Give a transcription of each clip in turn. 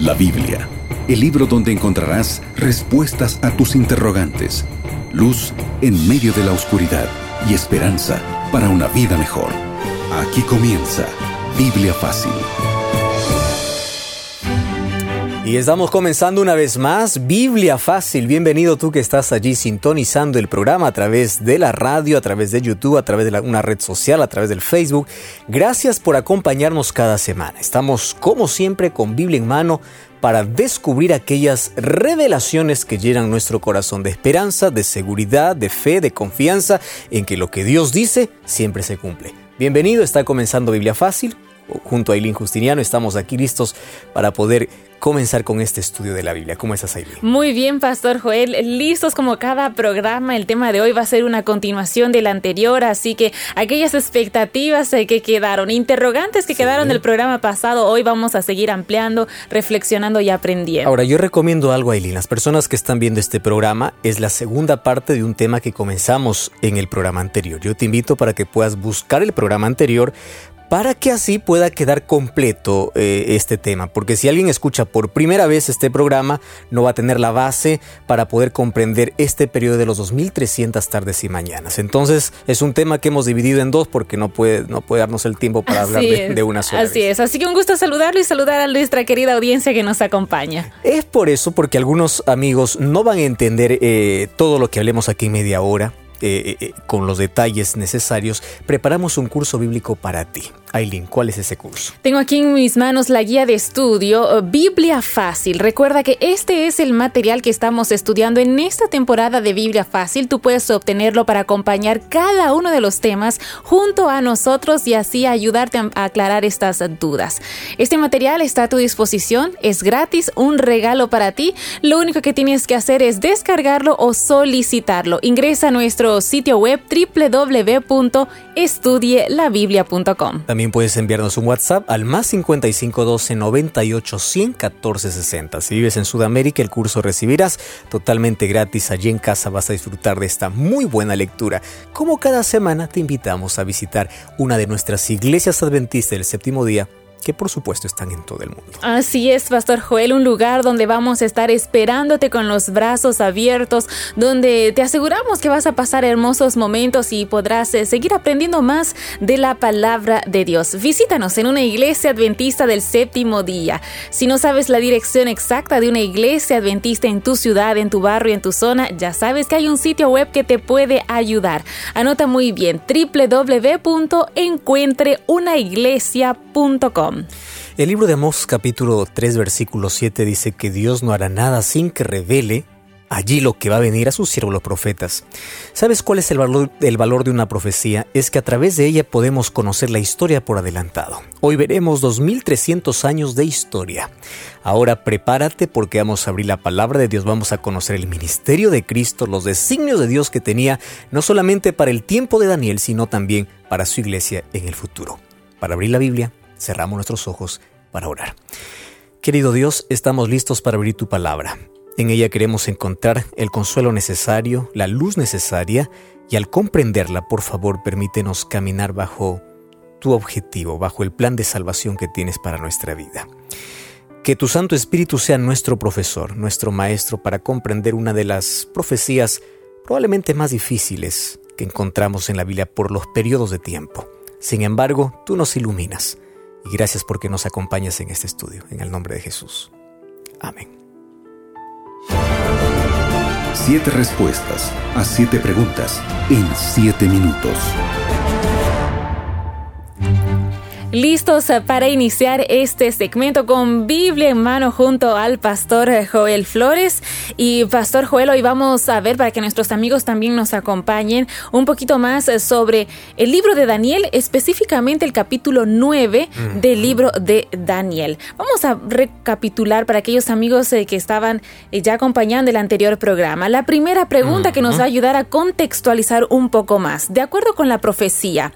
La Biblia, el libro donde encontrarás respuestas a tus interrogantes, luz en medio de la oscuridad y esperanza para una vida mejor. Aquí comienza Biblia Fácil. Y estamos comenzando una vez más Biblia Fácil. Bienvenido tú que estás allí sintonizando el programa a través de la radio, a través de YouTube, a través de una red social, a través del Facebook. Gracias por acompañarnos cada semana. Estamos como siempre con Biblia en mano para descubrir aquellas revelaciones que llenan nuestro corazón de esperanza, de seguridad, de fe, de confianza en que lo que Dios dice siempre se cumple. Bienvenido, está comenzando Biblia Fácil. Junto a Eileen Justiniano estamos aquí listos para poder comenzar con este estudio de la Biblia. ¿Cómo estás, Aileen? Muy bien, Pastor Joel. Listos como cada programa. El tema de hoy va a ser una continuación del anterior, así que aquellas expectativas eh, que quedaron, interrogantes que quedaron del programa pasado, hoy vamos a seguir ampliando, reflexionando y aprendiendo. Ahora, yo recomiendo algo, Aileen. Las personas que están viendo este programa es la segunda parte de un tema que comenzamos en el programa anterior. Yo te invito para que puedas buscar el programa anterior para que así pueda quedar completo eh, este tema. Porque si alguien escucha por primera vez este programa, no va a tener la base para poder comprender este periodo de los 2300 tardes y mañanas. Entonces es un tema que hemos dividido en dos porque no puede, no puede darnos el tiempo para hablar de, una sola. Así es, así que un gusto saludarlo y saludar a nuestra querida audiencia que nos acompaña. Es por eso, porque algunos amigos no van a entender eh, todo lo que hablemos aquí en media hora eh, eh, con los detalles necesarios, preparamos un curso bíblico para ti. Aileen, ¿cuál es ese curso? Tengo aquí en mis manos la guía de estudio eh, Biblia Fácil. Recuerda que este es el material que estamos estudiando en esta temporada de Biblia Fácil. Tú puedes obtenerlo para acompañar cada uno de los temas junto a nosotros y así ayudarte a aclarar estas dudas. Este material está a tu disposición, es gratis, un regalo para ti. Lo único que tienes que hacer es descargarlo o solicitarlo. Ingresa a nuestro sitio web www.estudielabiblia.com. También puedes enviarnos un WhatsApp al más 5512 98 100 14 60. Si vives en Sudamérica, el curso recibirás totalmente gratis. Allí en casa vas a disfrutar de esta muy buena lectura. Como cada semana, te invitamos a visitar una de nuestras iglesias adventistas del séptimo día que por supuesto están en todo el mundo. Así es, Pastor Joel, un lugar donde vamos a estar esperándote con los brazos abiertos, donde te aseguramos que vas a pasar hermosos momentos y podrás eh, seguir aprendiendo más de la palabra de Dios. Visítanos en una iglesia adventista del séptimo día. Si no sabes la dirección exacta de una iglesia adventista en tu ciudad, en tu barrio, en tu zona, ya sabes que hay un sitio web que te puede ayudar. Anota muy bien www.encuentreunaiglesia.com. El libro de Amós capítulo 3 versículo 7 dice que Dios no hará nada sin que revele allí lo que va a venir a sus siervos los profetas. ¿Sabes cuál es el valor, el valor de una profecía? Es que a través de ella podemos conocer la historia por adelantado. Hoy veremos 2300 años de historia. Ahora prepárate porque vamos a abrir la palabra de Dios, vamos a conocer el ministerio de Cristo, los designios de Dios que tenía no solamente para el tiempo de Daniel, sino también para su iglesia en el futuro. Para abrir la Biblia, cerramos nuestros ojos para orar. Querido Dios, estamos listos para abrir tu palabra. En ella queremos encontrar el consuelo necesario, la luz necesaria, y al comprenderla, por favor, permítenos caminar bajo tu objetivo, bajo el plan de salvación que tienes para nuestra vida. Que tu Santo Espíritu sea nuestro profesor, nuestro maestro, para comprender una de las profecías probablemente más difíciles que encontramos en la Biblia por los periodos de tiempo. Sin embargo, tú nos iluminas y gracias porque nos acompañas en este estudio. En el nombre de Jesús. Amén. Siete respuestas a siete preguntas en siete minutos. Listos para iniciar este segmento con Biblia en mano junto al pastor Joel Flores. Y pastor Joel, hoy vamos a ver para que nuestros amigos también nos acompañen un poquito más sobre el libro de Daniel, específicamente el capítulo 9 del libro de Daniel. Vamos a recapitular para aquellos amigos eh, que estaban eh, ya acompañando el anterior programa. La primera pregunta que nos va a ayudar a contextualizar un poco más. De acuerdo con la profecía,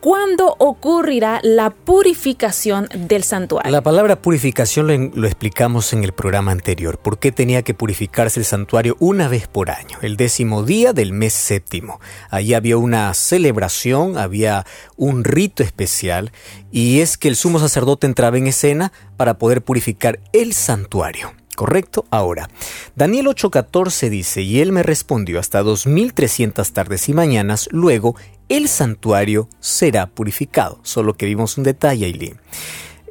¿cuándo ocurrirá la purificación del santuario. La palabra purificación lo, explicamos en el programa anterior. ¿Por qué tenía que purificarse el santuario una vez por año? El décimo día del mes séptimo. Allí había una celebración, había un rito especial y es que el sumo sacerdote entraba en escena para poder purificar el santuario. ¿Correcto? Ahora, Daniel 8:14 dice, y él me respondió hasta 2300 tardes y mañanas, luego el santuario será purificado. Solo que vimos un detalle, Aileen.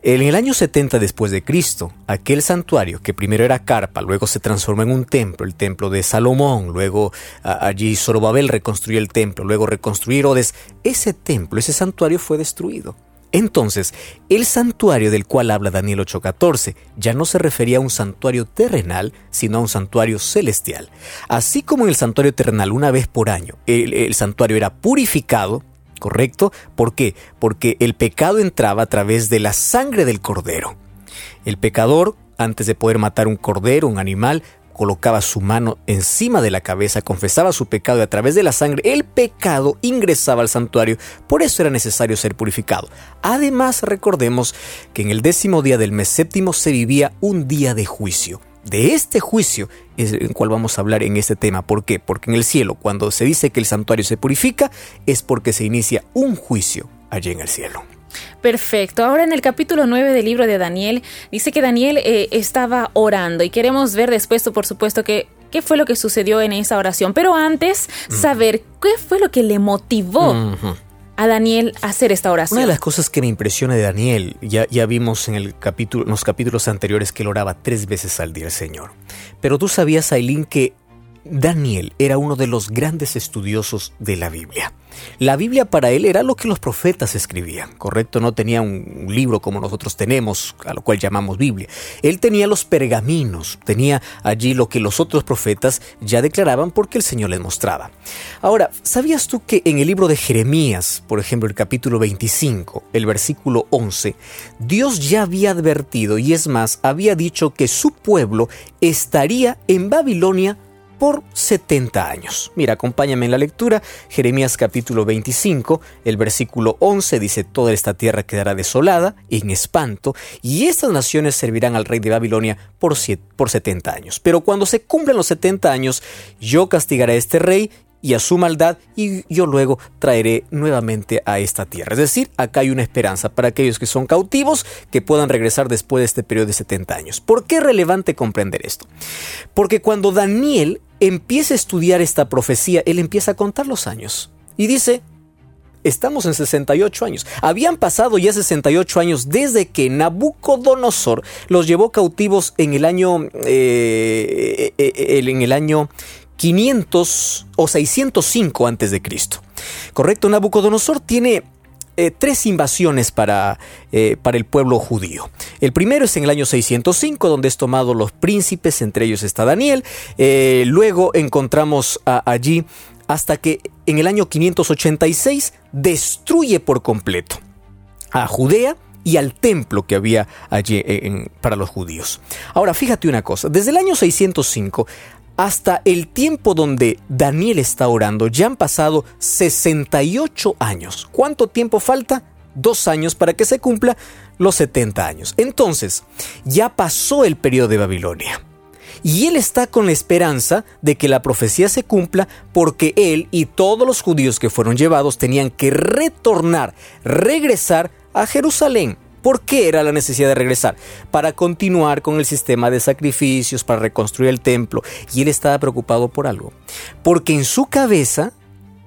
En el año 70 después de Cristo, aquel santuario que primero era carpa, luego se transformó en un templo, el templo de Salomón, luego allí Zorobabel reconstruyó el templo, luego reconstruyó Herodes, ese templo, ese santuario fue destruido. Entonces, el santuario del cual habla Daniel 8:14 ya no se refería a un santuario terrenal, sino a un santuario celestial. Así como en el santuario terrenal una vez por año el, el santuario era purificado, ¿correcto? ¿Por qué? Porque el pecado entraba a través de la sangre del cordero. El pecador, antes de poder matar un cordero, un animal, colocaba su mano encima de la cabeza, confesaba su pecado y a través de la sangre el pecado ingresaba al santuario, por eso era necesario ser purificado. Además, recordemos que en el décimo día del mes séptimo se vivía un día de juicio. De este juicio es el cual vamos a hablar en este tema. ¿Por qué? Porque en el cielo, cuando se dice que el santuario se purifica, es porque se inicia un juicio allí en el cielo. Perfecto. Ahora en el capítulo 9 del libro de Daniel dice que Daniel eh, estaba orando y queremos ver después, por supuesto, que qué fue lo que sucedió en esa oración. Pero antes, saber qué fue lo que le motivó. A Daniel a hacer esta oración. Una de las cosas que me impresiona de Daniel, ya, ya vimos en, el capítulo, en los capítulos anteriores que él oraba tres veces al día al Señor. Pero tú sabías, Aileen, que Daniel era uno de los grandes estudiosos de la Biblia. La Biblia para él era lo que los profetas escribían, ¿correcto? No tenía un libro como nosotros tenemos, a lo cual llamamos Biblia. Él tenía los pergaminos, tenía allí lo que los otros profetas ya declaraban porque el Señor les mostraba. Ahora, ¿sabías tú que en el libro de Jeremías, por ejemplo, el capítulo 25, el versículo 11, Dios ya había advertido y es más, había dicho que su pueblo estaría en Babilonia por 70 años. Mira, acompáñame en la lectura. Jeremías capítulo 25, el versículo 11 dice, Toda esta tierra quedará desolada, en espanto, y estas naciones servirán al rey de Babilonia por, por 70 años. Pero cuando se cumplan los 70 años, yo castigaré a este rey y a su maldad y yo luego traeré nuevamente a esta tierra. Es decir, acá hay una esperanza para aquellos que son cautivos que puedan regresar después de este periodo de 70 años. ¿Por qué es relevante comprender esto? Porque cuando Daniel empieza a estudiar esta profecía, él empieza a contar los años y dice, estamos en 68 años. Habían pasado ya 68 años desde que Nabucodonosor los llevó cautivos en el año, eh, eh, eh, en el año 500 o 605 antes de Cristo. Correcto, Nabucodonosor tiene eh, tres invasiones para, eh, para, el pueblo judío. El primero es en el año 605, donde es tomado los príncipes, entre ellos está Daniel. Eh, luego encontramos allí hasta que en el año 586 destruye por completo a Judea y al templo que había allí para los judíos. Ahora, fíjate una cosa, desde el año 605 hasta el tiempo donde Daniel está orando ya han pasado 68 años. ¿Cuánto tiempo falta? Dos años para que se cumpla los 70 años. Entonces, ya pasó el periodo de Babilonia. Y él está con la esperanza de que la profecía se cumpla porque él y todos los judíos que fueron llevados tenían que retornar, regresar a Jerusalén ¿Por qué era la necesidad de regresar? Para continuar con el sistema de sacrificios, para reconstruir el templo. Y él estaba preocupado por algo. Porque en su cabeza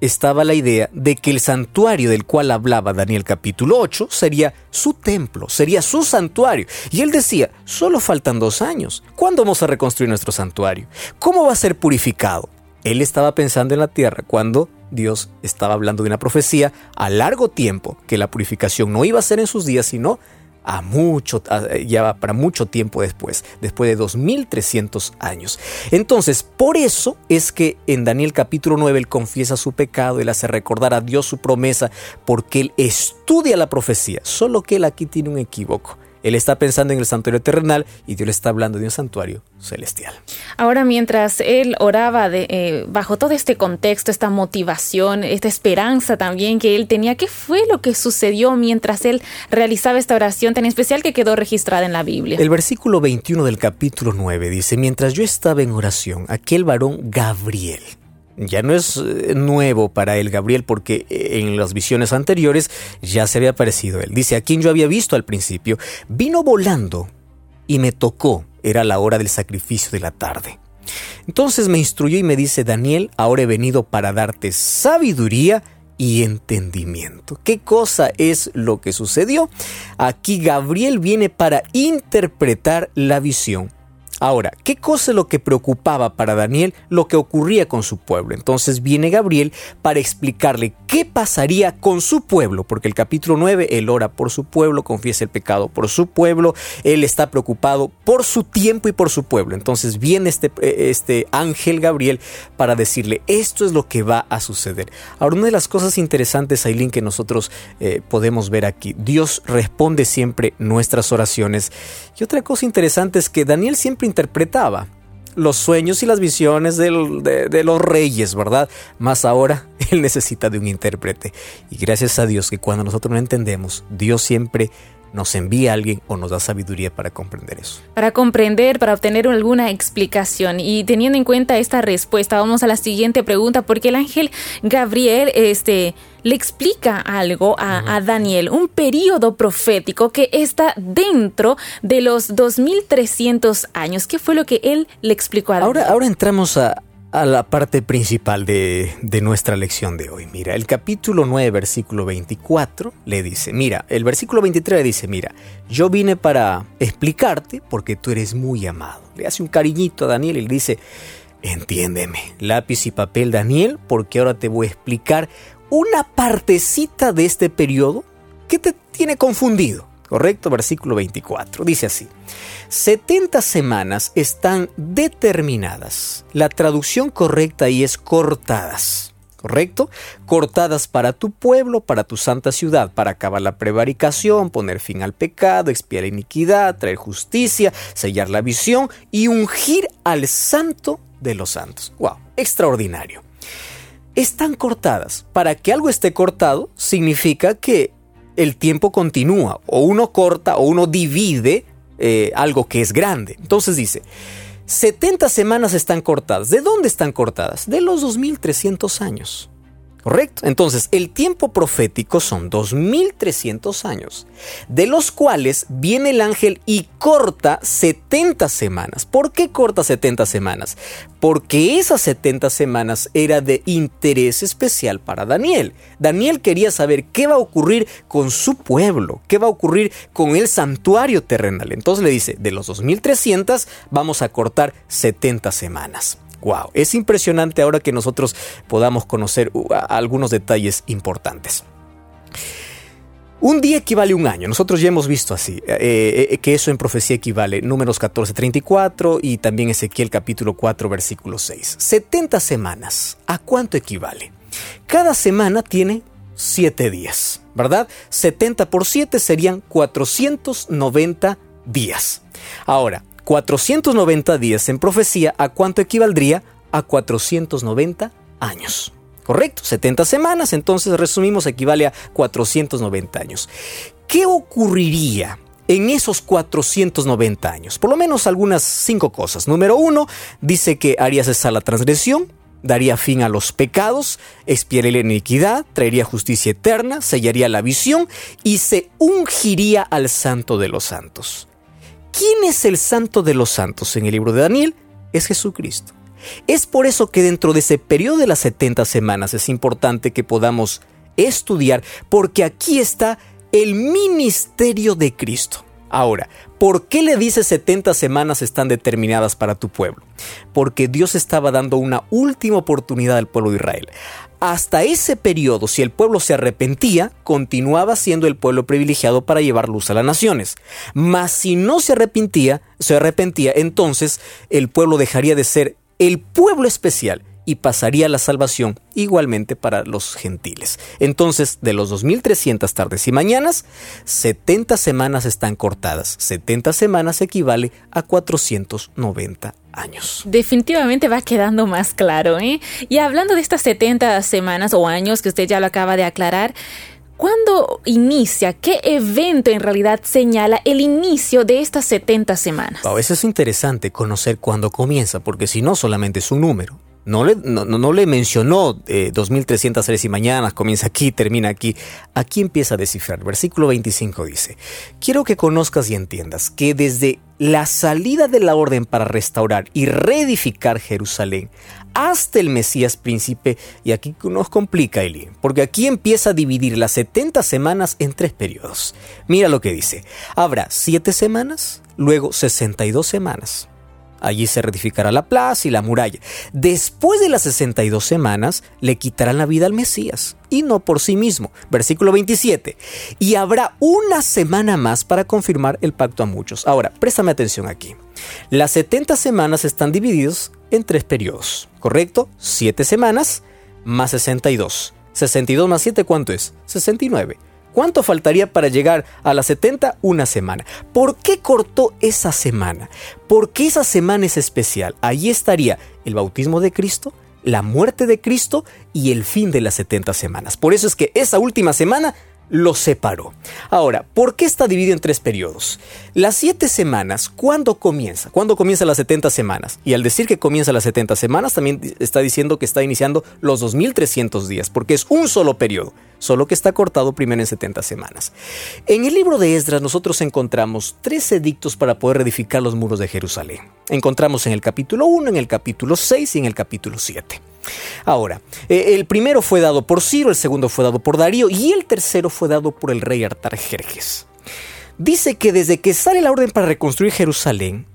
estaba la idea de que el santuario del cual hablaba Daniel capítulo 8 sería su templo, sería su santuario. Y él decía, solo faltan dos años. ¿Cuándo vamos a reconstruir nuestro santuario? ¿Cómo va a ser purificado? Él estaba pensando en la tierra cuando Dios estaba hablando de una profecía a largo tiempo, que la purificación no iba a ser en sus días, sino a mucho, ya para mucho tiempo después, después de 2300 años. Entonces, por eso es que en Daniel capítulo 9 él confiesa su pecado, él hace recordar a Dios su promesa, porque él estudia la profecía, solo que él aquí tiene un equívoco. Él está pensando en el santuario terrenal y Dios le está hablando de un santuario celestial. Ahora, mientras él oraba de, eh, bajo todo este contexto, esta motivación, esta esperanza también que él tenía, ¿qué fue lo que sucedió mientras él realizaba esta oración tan especial que quedó registrada en la Biblia? El versículo 21 del capítulo 9 dice, mientras yo estaba en oración, aquel varón Gabriel, ya no es eh, nuevo para él Gabriel porque eh, en las visiones anteriores ya se había aparecido él. Dice, a quien yo había visto al principio, vino volando y me tocó. Era la hora del sacrificio de la tarde. Entonces me instruyó y me dice, Daniel, ahora he venido para darte sabiduría y entendimiento. ¿Qué cosa es lo que sucedió? Aquí Gabriel viene para interpretar la visión Ahora, ¿qué cosa es lo que preocupaba para Daniel lo que ocurría con su pueblo? Entonces viene Gabriel para explicarle qué pasaría con su pueblo, porque el capítulo 9, él ora por su pueblo, confiesa el pecado por su pueblo, él está preocupado por su tiempo y por su pueblo. Entonces viene este, este ángel Gabriel para decirle, esto es lo que va a suceder. Ahora, una de las cosas interesantes, Aileen, que nosotros eh, podemos ver aquí, Dios responde siempre nuestras oraciones. Y otra cosa interesante es que Daniel siempre interpretaba los sueños y las visiones de, de, los reyes, ¿verdad? Más ahora él necesita de un intérprete. Y gracias a Dios que cuando nosotros no entendemos, Dios siempre nos envía a alguien o nos da sabiduría para comprender eso. Para comprender, para obtener alguna explicación. Y teniendo en cuenta esta respuesta, vamos a la siguiente pregunta, porque el ángel Gabriel este, le explica algo a, Daniel, un periodo profético que está dentro de los 2300 años. ¿Qué fue lo que él le explicó a Daniel? Ahora, ahora entramos a, a la parte principal de, nuestra lección de hoy. Mira, el capítulo 9, versículo 24 le dice, mira, el versículo 23 le dice, mira, yo vine para explicarte porque tú eres muy amado. Le hace un cariñito a Daniel y le dice, entiéndeme, lápiz y papel Daniel, porque ahora te voy a explicar una partecita de este periodo que te tiene confundido. ¿Correcto? Versículo 24. Dice así. 70 semanas están determinadas. La traducción correcta ahí es cortadas. ¿Correcto? Cortadas para tu pueblo, para tu santa ciudad, para acabar la prevaricación, poner fin al pecado, expiar la iniquidad, traer justicia, sellar la visión y ungir al santo de los santos. ¡Wow! Extraordinario. Están cortadas. Para que algo esté cortado, significa que el tiempo continúa, o uno corta o uno divide eh, algo que es grande. Entonces dice, 70 semanas están cortadas. ¿De dónde están cortadas? De los 2300 años. ¿Correcto? Entonces, el tiempo profético son 2300 años, de los cuales viene el ángel y corta 70 semanas. ¿Por qué corta 70 semanas? Porque esas 70 semanas era de interés especial para Daniel. Daniel quería saber qué va a ocurrir con su pueblo, qué va a ocurrir con el santuario terrenal. Entonces le dice, de los 2300 vamos a cortar 70 semanas. Wow, es impresionante ahora que nosotros podamos conocer uh, algunos detalles importantes. Un día equivale a un año. Nosotros ya hemos visto así, eh, eh, que eso en profecía equivale. Números 14, 34 y también Ezequiel capítulo 4, versículo 6. 70 semanas. ¿A cuánto equivale? Cada semana tiene 7 días, ¿verdad? 70 por 7 serían 490 días. Ahora, 490 días en profecía, ¿a cuánto equivaldría? A 490 años. ¿Correcto? 70 semanas, entonces resumimos, equivale a 490 años. ¿Qué ocurriría en esos 490 años? Por lo menos algunas cinco cosas. Número uno, dice que haría cesar la transgresión, daría fin a los pecados, expiaría la iniquidad, traería justicia eterna, sellaría la visión y se ungiría al santo de los santos. ¿Quién es el santo de los santos en el libro de Daniel? Es Jesucristo. Es por eso que dentro de ese periodo de las 70 semanas es importante que podamos estudiar, porque aquí está el ministerio de Cristo. Ahora, ¿por qué le dice 70 semanas están determinadas para tu pueblo? Porque Dios estaba dando una última oportunidad al pueblo de Israel. Hasta ese periodo, si el pueblo se arrepentía, continuaba siendo el pueblo privilegiado para llevar luz a las naciones. Mas si no se arrepentía, se arrepentía, entonces el pueblo dejaría de ser el pueblo especial y pasaría la salvación igualmente para los gentiles. Entonces, de los 2300 tardes y mañanas, 70 semanas están cortadas. 70 semanas equivale a 490 años. Definitivamente va quedando más claro, ¿eh? Y hablando de estas 70 semanas o años que usted ya lo acaba de aclarar, ¿Cuándo inicia? ¿Qué evento en realidad señala el inicio de estas 70 semanas? A veces es interesante conocer cuándo comienza, porque si no, solamente es un número. No le, no, le mencionó eh, 2300 horas y mañanas, comienza aquí, termina aquí. Aquí empieza a descifrar. Versículo 25 dice, quiero que conozcas y entiendas que desde la salida de la orden para restaurar y reedificar Jerusalén hasta el Mesías príncipe, y aquí nos complica Eli, porque aquí empieza a dividir las 70 semanas en tres periodos. Mira lo que dice, habrá 7 semanas, luego 62 semanas. Allí se reedificará la plaza y la muralla. Después de las 62 semanas, le quitarán la vida al Mesías, y no por sí mismo. Versículo 27. Y habrá una semana más para confirmar el pacto a muchos. Ahora, préstame atención aquí. Las 70 semanas están divididos en tres periodos, ¿correcto? 7 semanas más 62. 62 más 7, ¿cuánto es? 69. ¿Cuánto faltaría para llegar a las 70? Una semana. ¿Por qué cortó esa semana? Porque esa semana es especial. Allí estaría el bautismo de Cristo, la muerte de Cristo y el fin de las 70 semanas. Por eso es que esa última semana lo separó. Ahora, ¿por qué está dividido en tres periodos? Las siete semanas, ¿cuándo comienza? ¿Cuándo comienza las 70 semanas? Y al decir que comienza las 70 semanas, también está diciendo que está iniciando los 2300 días, porque es un solo periodo, solo que está cortado primero en 70 semanas. En el libro de Esdras nosotros encontramos tres edictos para poder reedificar los muros de Jerusalén. Encontramos en el capítulo 1, en el capítulo 6 y en el capítulo 7. Ahora, eh, el primero fue dado por Ciro, el segundo fue dado por Darío y el tercero fue dado por el rey Artajerjes. Dice que desde que sale la orden para reconstruir Jerusalén,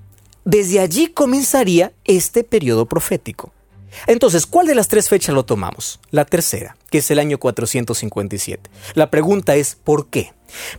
desde allí comenzaría este periodo profético. Entonces, ¿cuál de las tres fechas lo tomamos? La tercera, que es el año 457. La pregunta es, ¿por qué?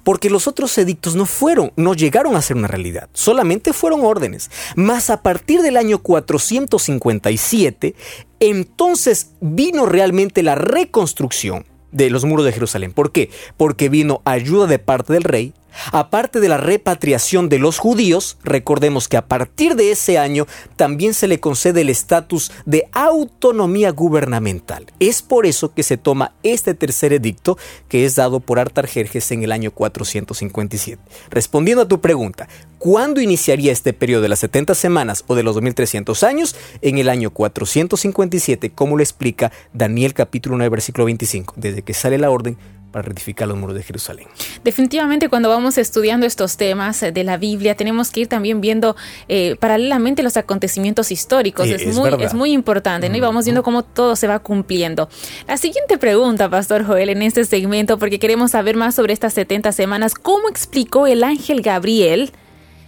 Porque los otros edictos no fueron, no llegaron a ser una realidad, solamente fueron órdenes. Mas a partir del año 457, entonces vino realmente la reconstrucción de los muros de Jerusalén. ¿Por qué? Porque vino ayuda de parte del rey, Aparte de la repatriación de los judíos, recordemos que a partir de ese año también se le concede el estatus de autonomía gubernamental. Es por eso que se toma este tercer edicto que es dado por Artajerjes en el año 457. Respondiendo a tu pregunta, ¿cuándo iniciaría este periodo de las 70 semanas o de los 2300 años? En el año 457, como lo explica Daniel capítulo 9 versículo 25, desde que sale la orden para rectificar los muros de Jerusalén. Definitivamente cuando vamos estudiando estos temas de la Biblia tenemos que ir también viendo eh, paralelamente los acontecimientos históricos. es, muy, es, muy, importante, ¿no? Y vamos viendo cómo todo se va cumpliendo. La siguiente pregunta, Pastor Joel, en este segmento, porque queremos saber más sobre estas 70 semanas, ¿cómo explicó el ángel Gabriel?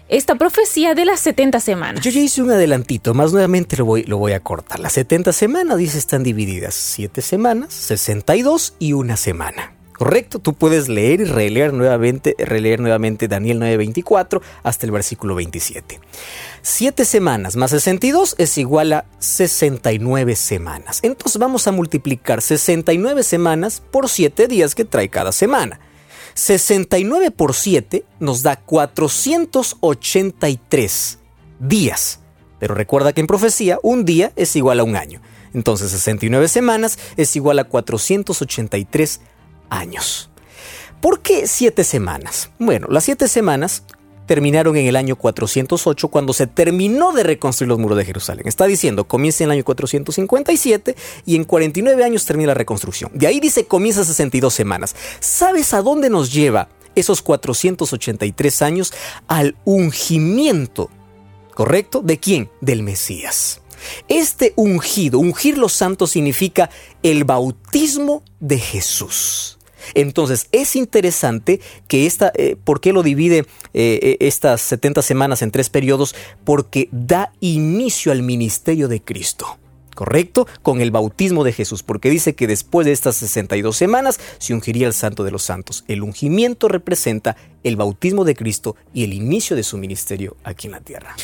esta profecía de las 70 semanas. Yo ya hice un adelantito, más nuevamente lo voy, lo voy a cortar. Las 70 semanas, dice, están divididas. 7 semanas, 62 y una semana. Correcto, tú puedes leer y releer nuevamente, releer nuevamente Daniel 9:24 hasta el versículo 27. Siete semanas más 62 es igual a 69 semanas. Entonces vamos a multiplicar 69 semanas por 7 días que trae cada semana. 69 por 7 nos da 483 días. Pero recuerda que en profecía un día es igual a un año. Entonces 69 semanas es igual a 483 años. ¿Por qué siete semanas? Bueno, las siete semanas terminaron en el año 408 cuando se terminó de reconstruir los muros de Jerusalén. Está diciendo, comienza en el año 457 y en 49 años termina la reconstrucción. De ahí dice, comienza 62 semanas. ¿Sabes a dónde nos lleva esos 483 años? Al ungimiento, ¿correcto? ¿De quién? Del Mesías. Este ungido, ungir los santos significa el bautismo de Jesús. Entonces es interesante que esta, eh, ¿por qué lo divide eh, eh, estas 70 semanas en tres periodos? Porque da inicio al ministerio de Cristo. ¿correcto? Con el bautismo de Jesús, porque dice que después de estas 62 semanas se ungiría el Santo de los Santos. El ungimiento representa el bautismo de Cristo y el inicio de su ministerio aquí en la tierra.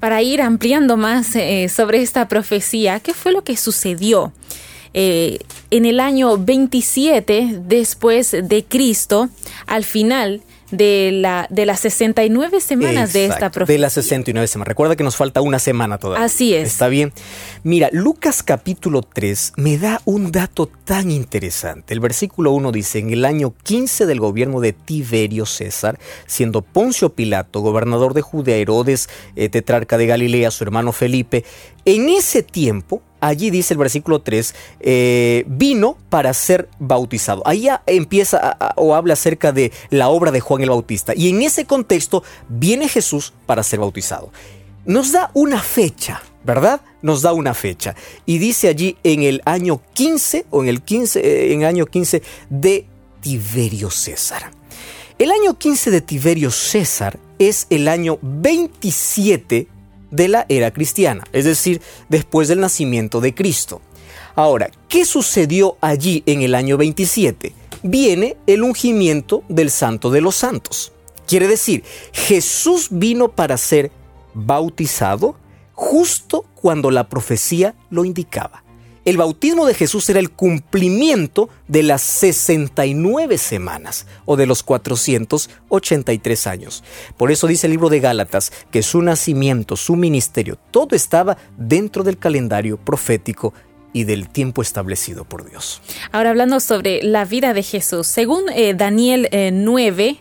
para ir ampliando más sobre esta profecía, ¿qué fue lo que sucedió? Eh, en el año 27 después de Cristo, al final de, la, de las 69 semanas de esta profecía. De las 69 semanas. Recuerda que nos falta una semana todavía. Así es. Está bien. Mira, Lucas capítulo 3 me da un dato tan interesante. El versículo 1 dice, en el año 15 del gobierno de Tiberio César, siendo Poncio Pilato, gobernador de Judea, Herodes, eh, tetrarca de Galilea, su hermano Felipe, en ese tiempo, allí dice el versículo 3, eh, vino para ser bautizado. Ahí empieza o habla acerca de la obra de Juan el Bautista. Y en ese contexto viene Jesús para ser bautizado. Nos da una fecha, ¿verdad? Nos da una fecha. Y dice allí en el año 15 o en el 15, eh, en año 15 de Tiberio César. El año 15 de Tiberio César es el año 27 de la era cristiana, es decir, después del nacimiento de Cristo. Ahora, ¿qué sucedió allí en el año 27? Viene el ungimiento del Santo de los Santos. Quiere decir, Jesús vino para ser bautizado justo cuando la profecía lo indicaba el bautismo de Jesús era el cumplimiento de las 69 semanas o de los 483 años. Por eso dice el libro de Gálatas que su nacimiento, su ministerio, todo estaba dentro del calendario profético y del tiempo establecido por Dios. Ahora hablando sobre la vida de Jesús, según eh, Daniel 9, eh,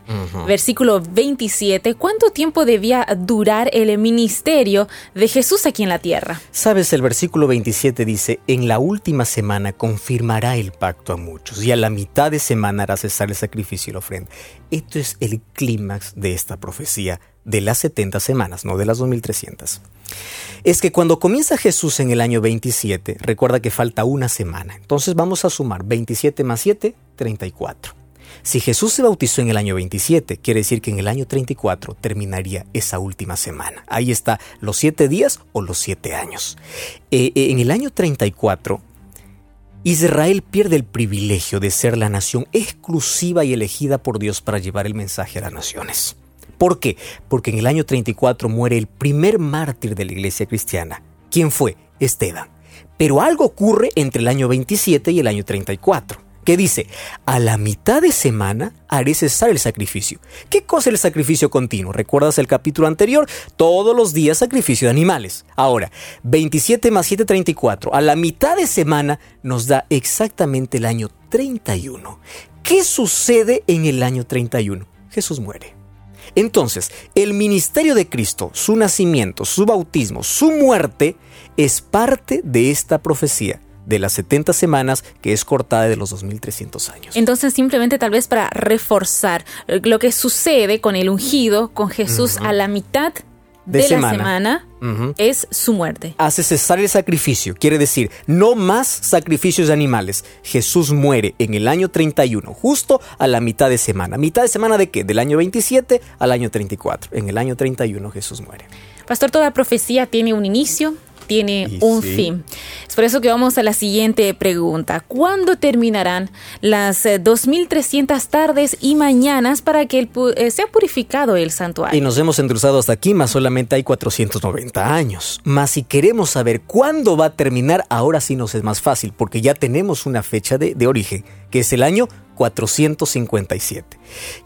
versículo 27, ¿cuánto tiempo debía durar el ministerio de Jesús aquí en la tierra? Sabes, el versículo 27 dice, en la última semana confirmará el pacto a muchos y a la mitad de semana hará cesar el sacrificio y la ofrenda. Esto es el clímax de esta profecía de las 70 semanas, no de las 2300 es que cuando comienza Jesús en el año 27, recuerda que falta una semana. Entonces vamos a sumar 27 más 7, 34. Si Jesús se bautizó en el año 27, quiere decir que en el año 34 terminaría esa última semana. Ahí está, los siete días o los siete años. Eh, eh, en el año 34, Israel pierde el privilegio de ser la nación exclusiva y elegida por Dios para llevar el mensaje a las naciones. ¿Por qué? Porque en el año 34 muere el primer mártir de la iglesia cristiana. ¿Quién fue? Esteban. Pero algo ocurre entre el año 27 y el año 34 que dice, a la mitad de semana haré cesar el sacrificio. ¿Qué cosa es el sacrificio continuo? ¿Recuerdas el capítulo anterior? Todos los días sacrificio de animales. Ahora, 27 más 7, 34. A la mitad de semana nos da exactamente el año 31. ¿Qué sucede en el año 31? Jesús muere. Entonces, el ministerio de Cristo, su nacimiento, su bautismo, su muerte, es parte de esta profecía de las 70 semanas que es cortada de los 2300 años. Entonces, simplemente tal vez para reforzar lo que sucede con el ungido, con Jesús a la mitad de, la semana es su muerte. Hace cesar el sacrificio, quiere decir, no más sacrificios de animales. Jesús muere en el año 31, justo a la mitad de semana. ¿Mitad de semana de qué? Del año 27 al año 34. En el año 31 Jesús muere. Pastor, toda profecía tiene un inicio tiene un fin. Es por eso que vamos a la siguiente pregunta. ¿Cuándo terminarán las 2.300 eh, tardes y mañanas para que eh, sea purificado el santuario? Y nos hemos entruzado hasta aquí, más solamente hay 490 años. Más si queremos saber cuándo va a terminar, ahora sí nos es más fácil, porque ya tenemos una fecha de, de origen, que es el año 457.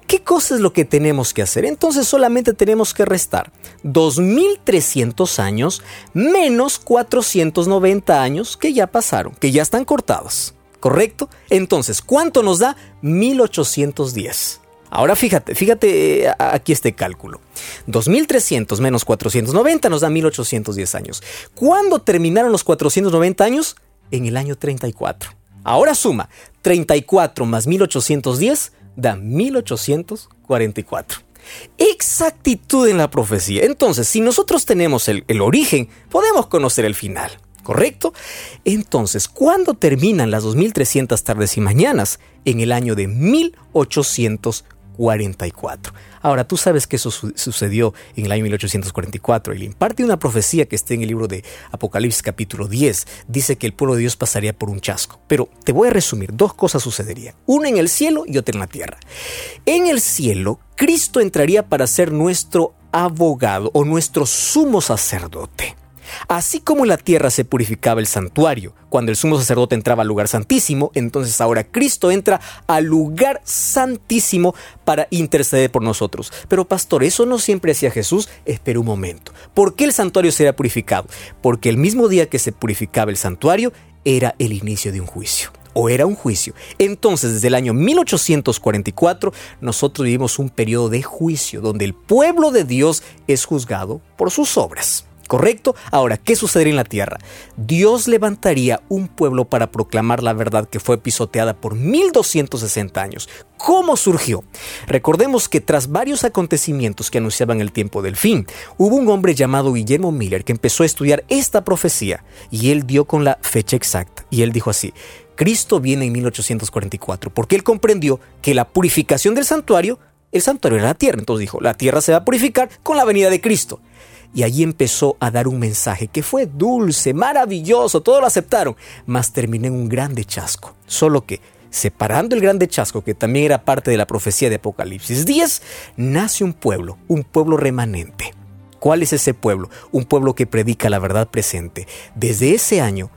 ¿Qué cosa es lo que tenemos que hacer? Entonces solamente tenemos que restar 2300 años menos 490 años que ya pasaron, que ya están cortados. ¿Correcto? Entonces, ¿cuánto nos da? 1810. Ahora fíjate, fíjate eh, aquí este cálculo. 2300 menos 490 nos da 1810 años. ¿Cuándo terminaron los 490 años? En el año 34. Ahora suma 34 más 1810 da 1844. Exactitud en la profecía. Entonces, si nosotros tenemos el, origen, podemos conocer el final. ¿correcto? Entonces, ¿cuándo terminan las 2300 tardes y mañanas? En el año de 1844. Ahora, tú sabes que eso sucedió en el año 1844 y le imparte una profecía que está en el libro de Apocalipsis capítulo 10. Dice que el pueblo de Dios pasaría por un chasco. Pero te voy a resumir, dos cosas sucederían. Una en el cielo y otra en la tierra. En el cielo, Cristo entraría para ser nuestro abogado o nuestro sumo sacerdote. Así como la tierra se purificaba el santuario, cuando el sumo sacerdote entraba al lugar santísimo, entonces ahora Cristo entra al lugar santísimo para interceder por nosotros. Pero pastor, eso no siempre hacía Jesús. Espera un momento. ¿Por qué el santuario será purificado? Porque el mismo día que se purificaba el santuario era el inicio de un juicio o era un juicio. Entonces, desde el año 1844, nosotros vivimos un periodo de juicio donde el pueblo de Dios es juzgado por sus obras. ¿Correcto? Ahora, ¿qué sucedería en la tierra? Dios levantaría un pueblo para proclamar la verdad que fue pisoteada por 1260 años. ¿Cómo surgió? Recordemos que tras varios acontecimientos que anunciaban el tiempo del fin, hubo un hombre llamado Guillermo Miller que empezó a estudiar esta profecía y él dio con la fecha exacta. Y él dijo así, Cristo viene en 1844, porque él comprendió que la purificación del santuario, el santuario era la tierra. Entonces dijo, la tierra se va a purificar con la venida de Cristo y allí empezó a dar un mensaje que fue dulce, maravilloso, todos lo aceptaron, mas terminó en un grande chasco. Solo que, separando el grande chasco, que también era parte de la profecía de Apocalipsis 10, nace un pueblo, un pueblo remanente. ¿Cuál es ese pueblo? Un pueblo que predica la verdad presente. Desde ese año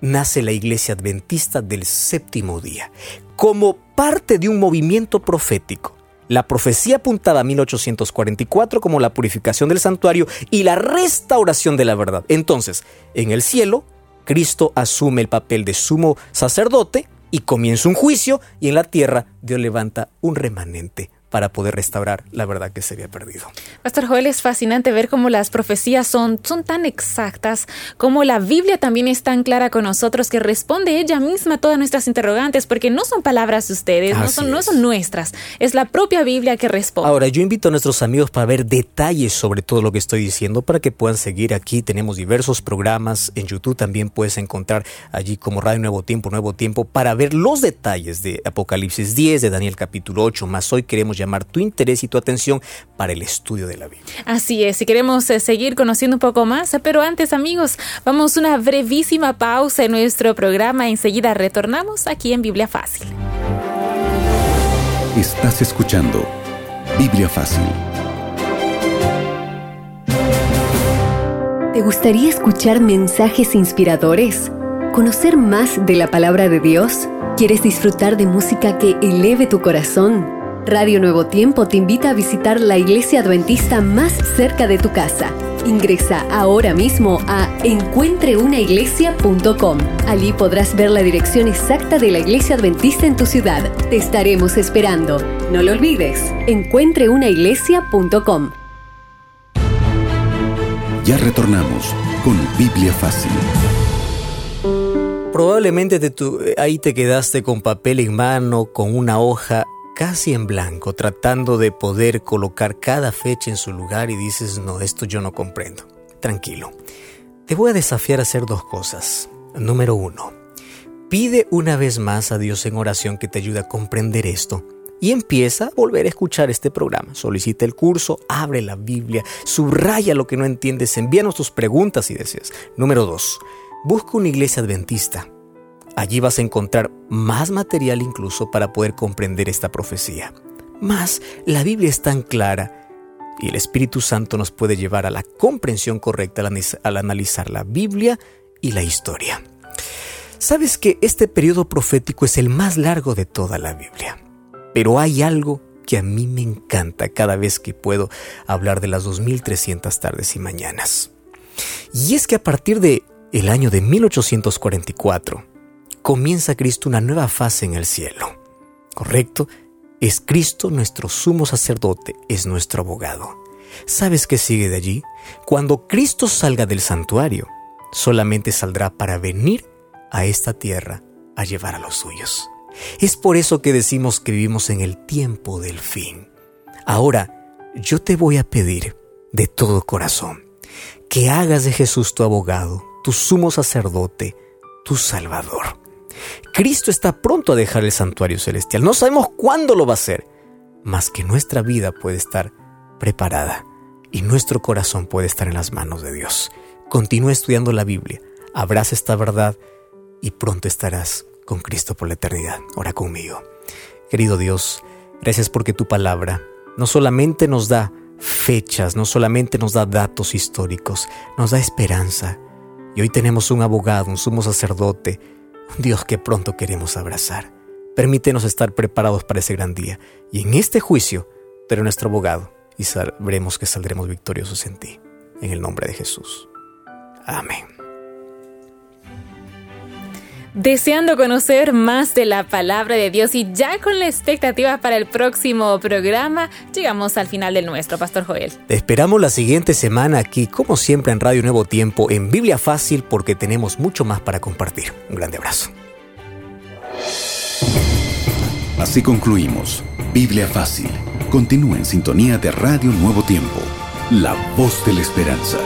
nace la iglesia adventista del séptimo día, como parte de un movimiento profético la profecía apuntada a 1844 como la purificación del santuario y la restauración de la verdad. Entonces, en el cielo, Cristo asume el papel de sumo sacerdote y comienza un juicio y en la tierra Dios levanta un remanente para poder restaurar la verdad que se había perdido. Pastor Joel, es fascinante ver cómo las profecías son, son tan exactas, como la Biblia también es tan clara con nosotros que responde ella misma a todas nuestras interrogantes, porque no son palabras de ustedes, no son, no son nuestras, es la propia Biblia que responde. Ahora, yo invito a nuestros amigos para ver detalles sobre todo lo que estoy diciendo, para que puedan seguir aquí. Tenemos diversos programas en YouTube, también puedes encontrar allí como Radio Nuevo Tiempo, Nuevo Tiempo, para ver los detalles de Apocalipsis 10, de Daniel capítulo 8, más hoy queremos llamar tu interés y tu atención para el estudio de la Biblia. Así es, si queremos eh, seguir conociendo un poco más, eh, pero antes amigos, vamos a una brevísima pausa en nuestro programa, enseguida retornamos aquí en Biblia Fácil. Estás escuchando Biblia Fácil. ¿Te gustaría escuchar mensajes inspiradores? ¿Conocer más de la palabra de Dios? ¿Quieres disfrutar de música que eleve tu corazón? Radio Nuevo Tiempo te invita a visitar la iglesia adventista más cerca de tu casa. Ingresa ahora mismo a encuentreunaiglesia.com. Allí podrás ver la dirección exacta de la iglesia adventista en tu ciudad. Te estaremos esperando. No lo olvides, encuentreunaiglesia.com. Ya retornamos con Biblia Fácil. Probablemente ahí te quedaste con papel en mano, con una hoja casi en blanco, tratando de poder colocar cada fecha en su lugar y dices, no, esto yo no comprendo. Tranquilo. Te voy a desafiar a hacer dos cosas. Número uno, pide una vez más a Dios en oración que te ayude a comprender esto y empieza a volver a escuchar este programa. Solicita el curso, abre la Biblia, subraya lo que no entiendes, envíanos tus preguntas y deseas. Número dos, busca una iglesia adventista Allí vas a encontrar más material incluso para poder comprender esta profecía. Más, la Biblia es tan clara y el Espíritu Santo nos puede llevar a la comprensión correcta al, analizar la Biblia y la historia. Sabes que este periodo profético es el más largo de toda la Biblia, pero hay algo que a mí me encanta cada vez que puedo hablar de las 2300 tardes y mañanas. Y es que a partir de el año de 1844, comienza Cristo una nueva fase en el cielo. ¿Correcto? Es Cristo nuestro sumo sacerdote, es nuestro abogado. ¿Sabes qué sigue de allí? Cuando Cristo salga del santuario, solamente saldrá para venir a esta tierra a llevar a los suyos. Es por eso que decimos que vivimos en el tiempo del fin. Ahora, yo te voy a pedir de todo corazón que hagas de Jesús tu abogado, tu sumo sacerdote, tu salvador. Cristo está pronto a dejar el santuario celestial. No sabemos cuándo lo va a hacer, más que nuestra vida puede estar preparada y nuestro corazón puede estar en las manos de Dios. Continúa estudiando la Biblia, abraza esta verdad y pronto estarás con Cristo por la eternidad. Ora conmigo. Querido Dios, gracias porque tu palabra no solamente nos da fechas, no solamente nos da datos históricos, nos da esperanza. Y hoy tenemos un abogado, un sumo sacerdote, Dios que pronto queremos abrazar. Permítenos estar preparados para ese gran día. Y en este juicio, pero nuestro abogado, y sabremos que saldremos victoriosos en ti. En el nombre de Jesús. Amén. Deseando conocer más de la palabra de Dios y ya con la expectativa para el próximo programa, llegamos al final del nuestro, Pastor Joel. Te esperamos la siguiente semana aquí, como siempre en Radio Nuevo Tiempo, en Biblia Fácil, porque tenemos mucho más para compartir. Un grande abrazo. Así concluimos. Biblia Fácil. Continúa en sintonía de Radio Nuevo Tiempo, la voz de la esperanza.